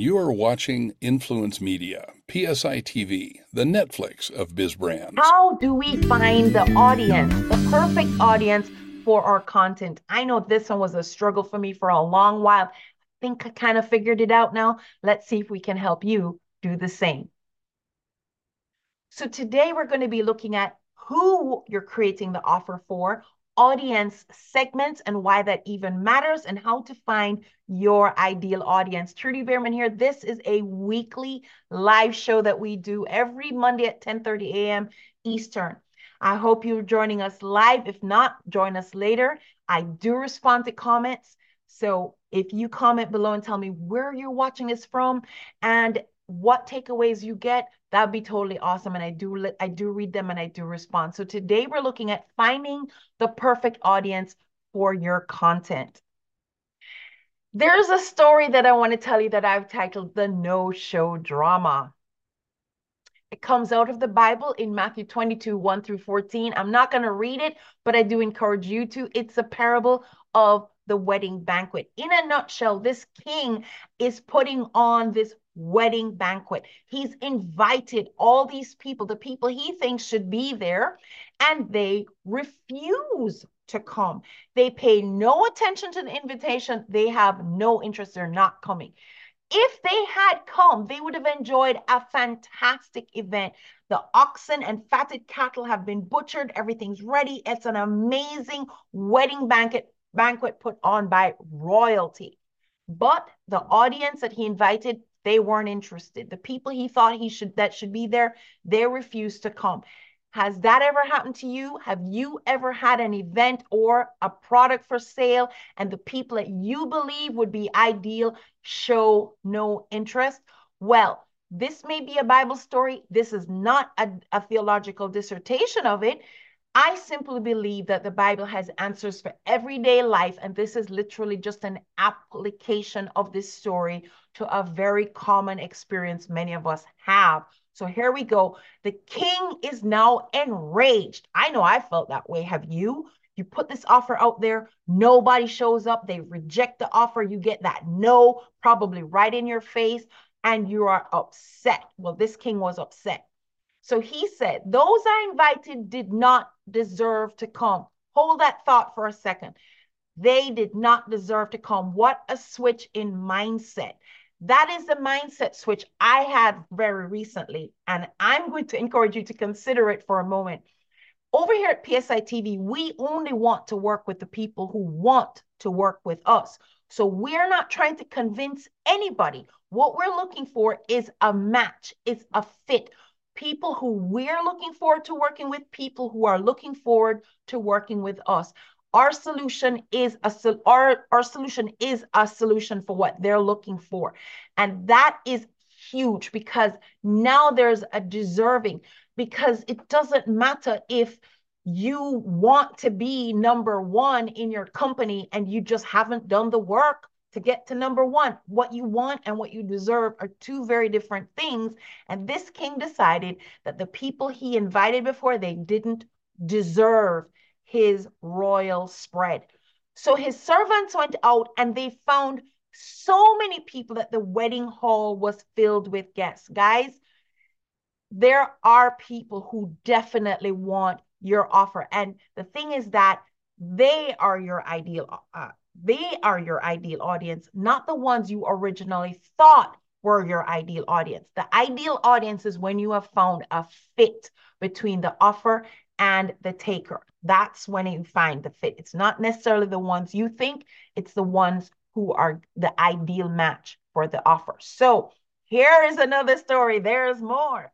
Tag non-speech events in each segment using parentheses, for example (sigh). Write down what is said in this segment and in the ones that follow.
you are watching Influence Media, PSI TV, the Netflix of biz brands. How do we find the audience, the perfect audience for our content? I know this one was a struggle for me for a long while. I think I kind of figured it out now. Let's see if we can help you do the same. So today we're going to be looking at who you're creating the offer for, audience segments and why that even matters and how to find your ideal audience. Trudy Beerman here. This is a weekly live show that we do every Monday at 10:30 a.m. Eastern. I hope you're joining us live. If not, join us later. I do respond to comments. So if you comment below and tell me where you're watching this from and what takeaways you get, that'd be totally awesome. And I do I do read them and I do respond. So today we're looking at finding the perfect audience for your content. There's a story that I want to tell you that I've titled The No Show Drama. It comes out of the Bible in Matthew 22, 1 through 14. I'm not going to read it, but I do encourage you to. It's a parable of the wedding banquet. In a nutshell, this king is putting on this wedding banquet. He's invited all these people, the people he thinks should be there, and they refuse to come. They pay no attention to the invitation. They have no interest. They're not coming. If they had come, they would have enjoyed a fantastic event. The oxen and fatted cattle have been butchered. Everything's ready. It's an amazing wedding banquet banquet put on by royalty. But the audience that he invited they weren't interested. The people he thought he should that should be there, they refused to come. Has that ever happened to you? Have you ever had an event or a product for sale and the people that you believe would be ideal show no interest? Well, this may be a Bible story. This is not a, a theological dissertation of it. I simply believe that the Bible has answers for everyday life, and this is literally just an application of this story to a very common experience many of us have. So here we go. The king is now enraged. I know I felt that way. Have you? You put this offer out there, nobody shows up, they reject the offer, you get that no, probably right in your face, and you are upset. Well, this king was upset. So he said, Those I invited did not deserve to come. Hold that thought for a second. They did not deserve to come. What a switch in mindset. That is the mindset switch I had very recently. And I'm going to encourage you to consider it for a moment. Over here at PSI TV, we only want to work with the people who want to work with us. So we're not trying to convince anybody. What we're looking for is a match, it's a fit people who we're looking forward to working with, people who are looking forward to working with us. Our solution is a our, our solution is a solution for what they're looking for. And that is huge because now there's a deserving because it doesn't matter if you want to be number one in your company and you just haven't done the work to get to number one. What you want and what you deserve are two very different things. And this king decided that the people he invited before, they didn't deserve his royal spread. So his servants went out and they found so many people that the wedding hall was filled with guests. Guys, there are people who definitely want your offer. And the thing is that they are your ideal uh, they are your ideal audience, not the ones you originally thought were your ideal audience. The ideal audience is when you have found a fit between the offer and the taker. That's when you find the fit. It's not necessarily the ones you think, it's the ones who are the ideal match for the offer. So here is another story. There's more.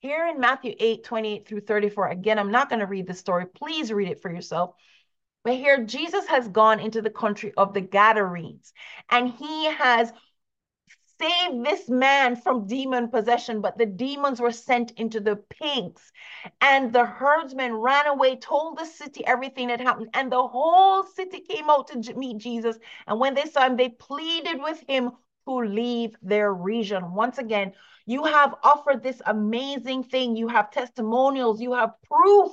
Here in Matthew 8, 28 through 34, again, I'm not going to read the story. Please read it for yourself. But here, Jesus has gone into the country of the Gadarenes and he has saved this man from demon possession, but the demons were sent into the pigs. And the herdsmen ran away, told the city everything that happened, and the whole city came out to meet Jesus. And when they saw him, they pleaded with him to leave their region. Once again, you have offered this amazing thing. You have testimonials, you have proof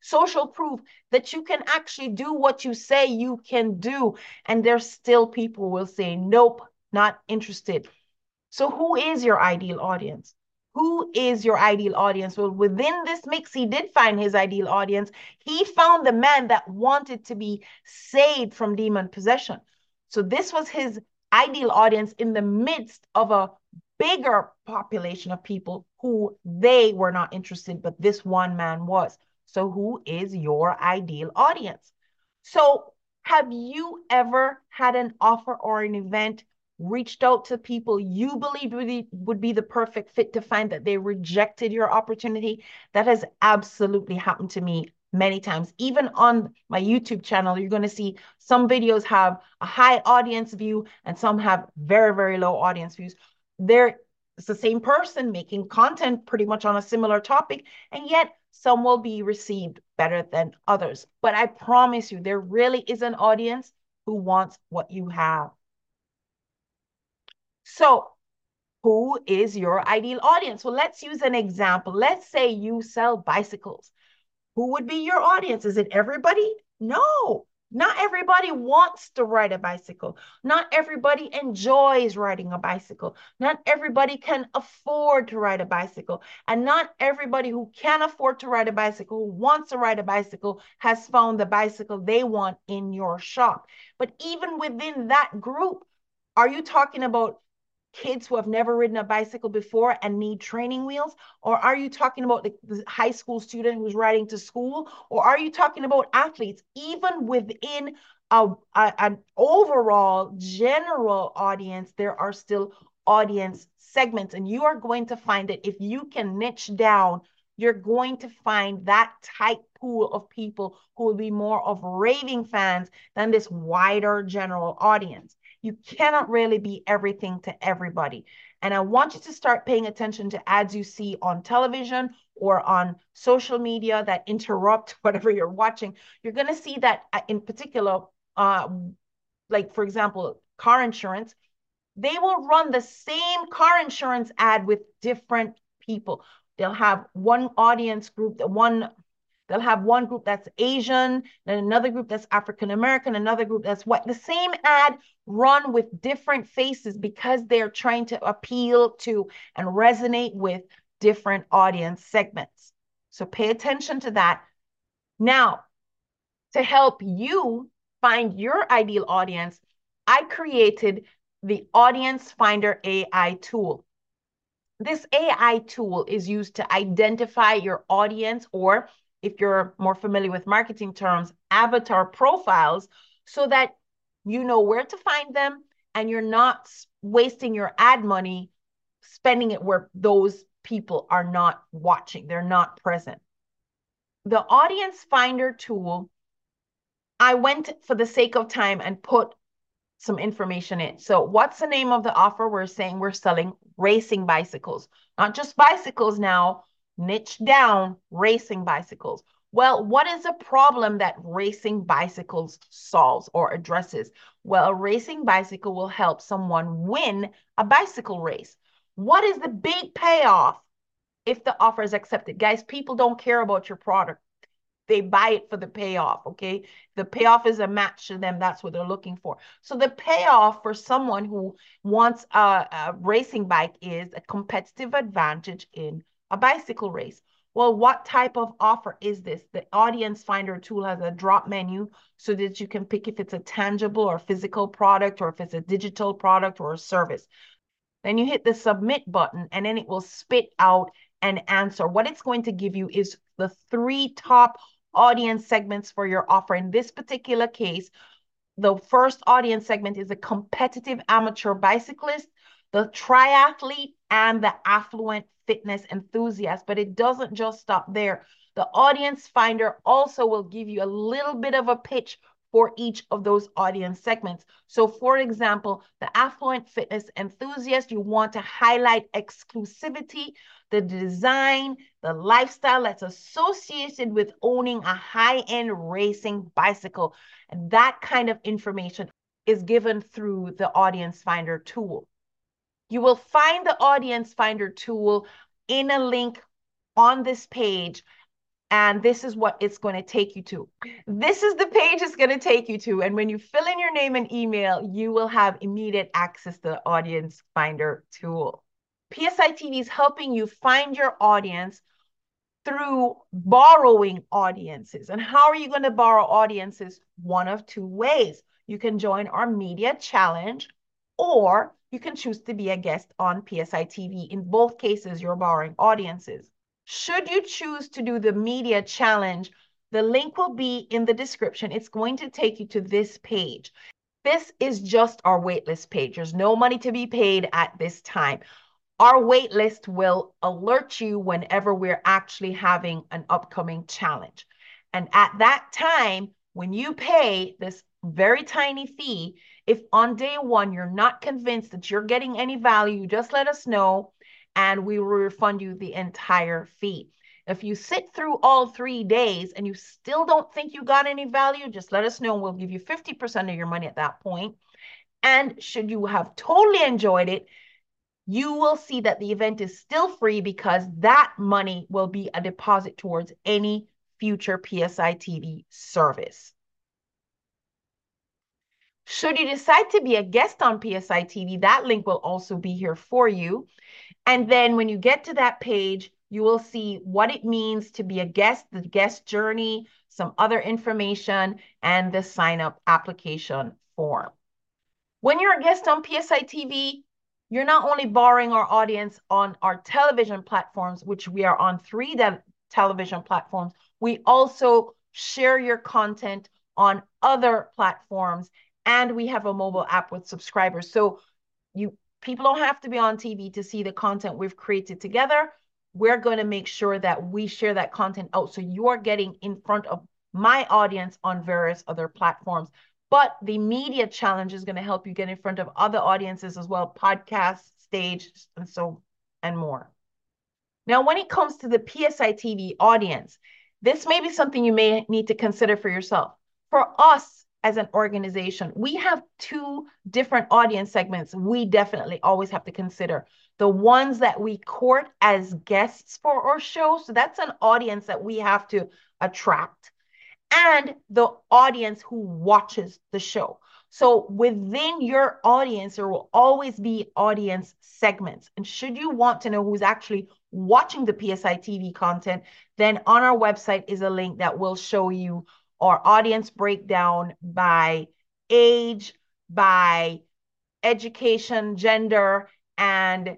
social proof that you can actually do what you say you can do. And there's still people will say, nope, not interested. So, who is your ideal audience? Who is your ideal audience? Well, within this mix, he did find his ideal audience. He found the man that wanted to be saved from demon possession. So, this was his ideal audience in the midst of a bigger population of people who they were not interested, but this one man was. So, who is your ideal audience? So, have you ever had an offer or an event, reached out to people you believe would be, would be the perfect fit to find that they rejected your opportunity? That has absolutely happened to me many times. Even on my YouTube channel, you're going to see some videos have a high audience view and some have very, very low audience views. There, it's the same person making content pretty much on a similar topic, and yet some will be received better than others. But I promise you, there really is an audience who wants what you have. So, who is your ideal audience? Well, let's use an example. Let's say you sell bicycles. Who would be your audience? Is it everybody? No. Everybody wants to ride a bicycle. Not everybody enjoys riding a bicycle. Not everybody can afford to ride a bicycle. And not everybody who can afford to ride a bicycle, who wants to ride a bicycle, has found the bicycle they want in your shop. But even within that group, are you talking about kids who have never ridden a bicycle before and need training wheels? Or are you talking about the, the, high school student who's riding to school? Or are you talking about athletes? Even within a, a, an overall general audience, there are still audience segments. And you are going to find that if you can niche down, you're going to find that tight pool of people who will be more of raving fans than this wider general audience. You cannot really be everything to everybody. And I want you to start paying attention to ads you see on television or on social media that interrupt (laughs) whatever you're watching. You're going to see that uh, in particular, uh, like for example, car insurance, they will run the same car insurance ad with different people. They'll have one audience group, one They'll have one group that's Asian, then another group that's African American, another group that's white. The same ad run with different faces because they're trying to appeal to and resonate with different audience segments. So pay attention to that. Now, to help you find your ideal audience, I created the Audience Finder AI tool. This AI tool is used to identify your audience or if you're more familiar with marketing terms, avatar profiles so that you know where to find them and you're not wasting your ad money spending it where those people are not watching, they're not present. The audience finder tool, I went for the sake of time and put some information in. So, what's the name of the offer? We're saying we're selling racing bicycles, not just bicycles now, niche down racing bicycles. Well, what is a problem that racing bicycles solves or addresses? Well, a racing bicycle will help someone win a bicycle race. What is the big payoff if the offer is accepted? Guys, people don't care about your product. They buy it for the payoff, okay? The payoff is a match to them. That's what they're looking for. So the payoff for someone who wants a, a racing bike is a competitive advantage in a bicycle race. Well, what type of offer is this? The audience finder tool has a drop menu so that you can pick if it's a tangible or physical product or if it's a digital product or a service. Then you hit the submit button and then it will spit out an answer. What it's going to give you is the three top audience segments for your offer. In this particular case, the first audience segment is a competitive amateur bicyclist, the triathlete, and the affluent fitness enthusiast, but it doesn't just stop there. The audience finder also will give you a little bit of a pitch for each of those audience segments. So for example, the affluent fitness enthusiast, you want to highlight exclusivity, the design, the lifestyle that's associated with owning a high-end racing bicycle. And that kind of information is given through the audience finder tool. You will find the audience finder tool in a link on this page and this is what it's going to take you to. This is the page it's going to take you to. And when you fill in your name and email, you will have immediate access to the Audience Finder tool. PSI TV is helping you find your audience through borrowing audiences. And how are you going to borrow audiences? One of two ways. You can join our media challenge, or you can choose to be a guest on PSI TV. In both cases, you're borrowing audiences. Should you choose to do the media challenge, the link will be in the description. It's going to take you to this page. This is just our waitlist page. There's no money to be paid at this time. Our waitlist will alert you whenever we're actually having an upcoming challenge. And at that time, when you pay this very tiny fee, if on day one you're not convinced that you're getting any value, just let us know and we will refund you the entire fee. If you sit through all three days and you still don't think you got any value, just let us know. And we'll give you 50% of your money at that point. And should you have totally enjoyed it, you will see that the event is still free because that money will be a deposit towards any future PSI TV service. Should you decide to be a guest on PSI TV, that link will also be here for you. And then when you get to that page, you will see what it means to be a guest, the guest journey, some other information, and the sign up application form. When you're a guest on PSI TV, you're not only borrowing our audience on our television platforms, which we are on three television platforms, we also share your content on other platforms, and we have a mobile app with subscribers. So you people don't have to be on TV to see the content we've created together. We're going to make sure that we share that content out so you're getting in front of my audience on various other platforms. But the media challenge is going to help you get in front of other audiences as well, podcasts, stage, and so and more. Now, when it comes to the PSI TV audience, this may be something you may need to consider for yourself. For us, as an organization, we have two different audience segments we definitely always have to consider. The ones that we court as guests for our show. So that's an audience that we have to attract. And the audience who watches the show. So within your audience, there will always be audience segments. And should you want to know who's actually watching the PSI TV content, then on our website is a link that will show you or audience breakdown by age, by education, gender, and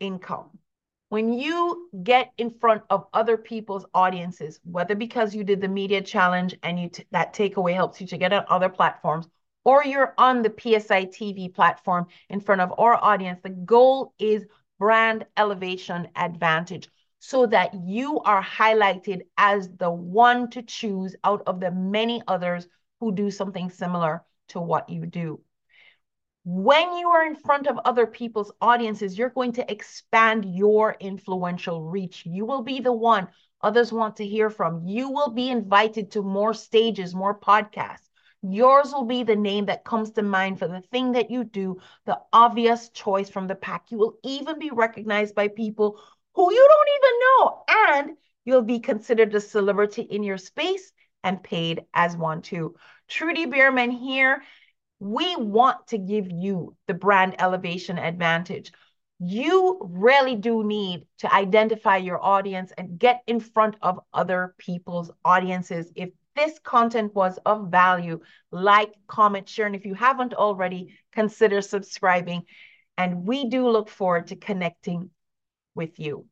income. When you get in front of other people's audiences, whether because you did the media challenge and you t- that takeaway helps you to get on other platforms, or you're on the PSI TV platform in front of our audience, the goal is brand elevation advantage so that you are highlighted as the one to choose out of the many others who do something similar to what you do. When you are in front of other people's audiences, you're going to expand your influential reach. You will be the one others want to hear from. You will be invited to more stages, more podcasts. Yours will be the name that comes to mind for the thing that you do, the obvious choice from the pack. You will even be recognized by people who you don't even know. And you'll be considered a celebrity in your space and paid as one too. Trudy Beerman here. We want to give you the brand elevation advantage. You really do need to identify your audience and get in front of other people's audiences. If this content was of value, like, comment, share, and if you haven't already, consider subscribing. And we do look forward to connecting with you.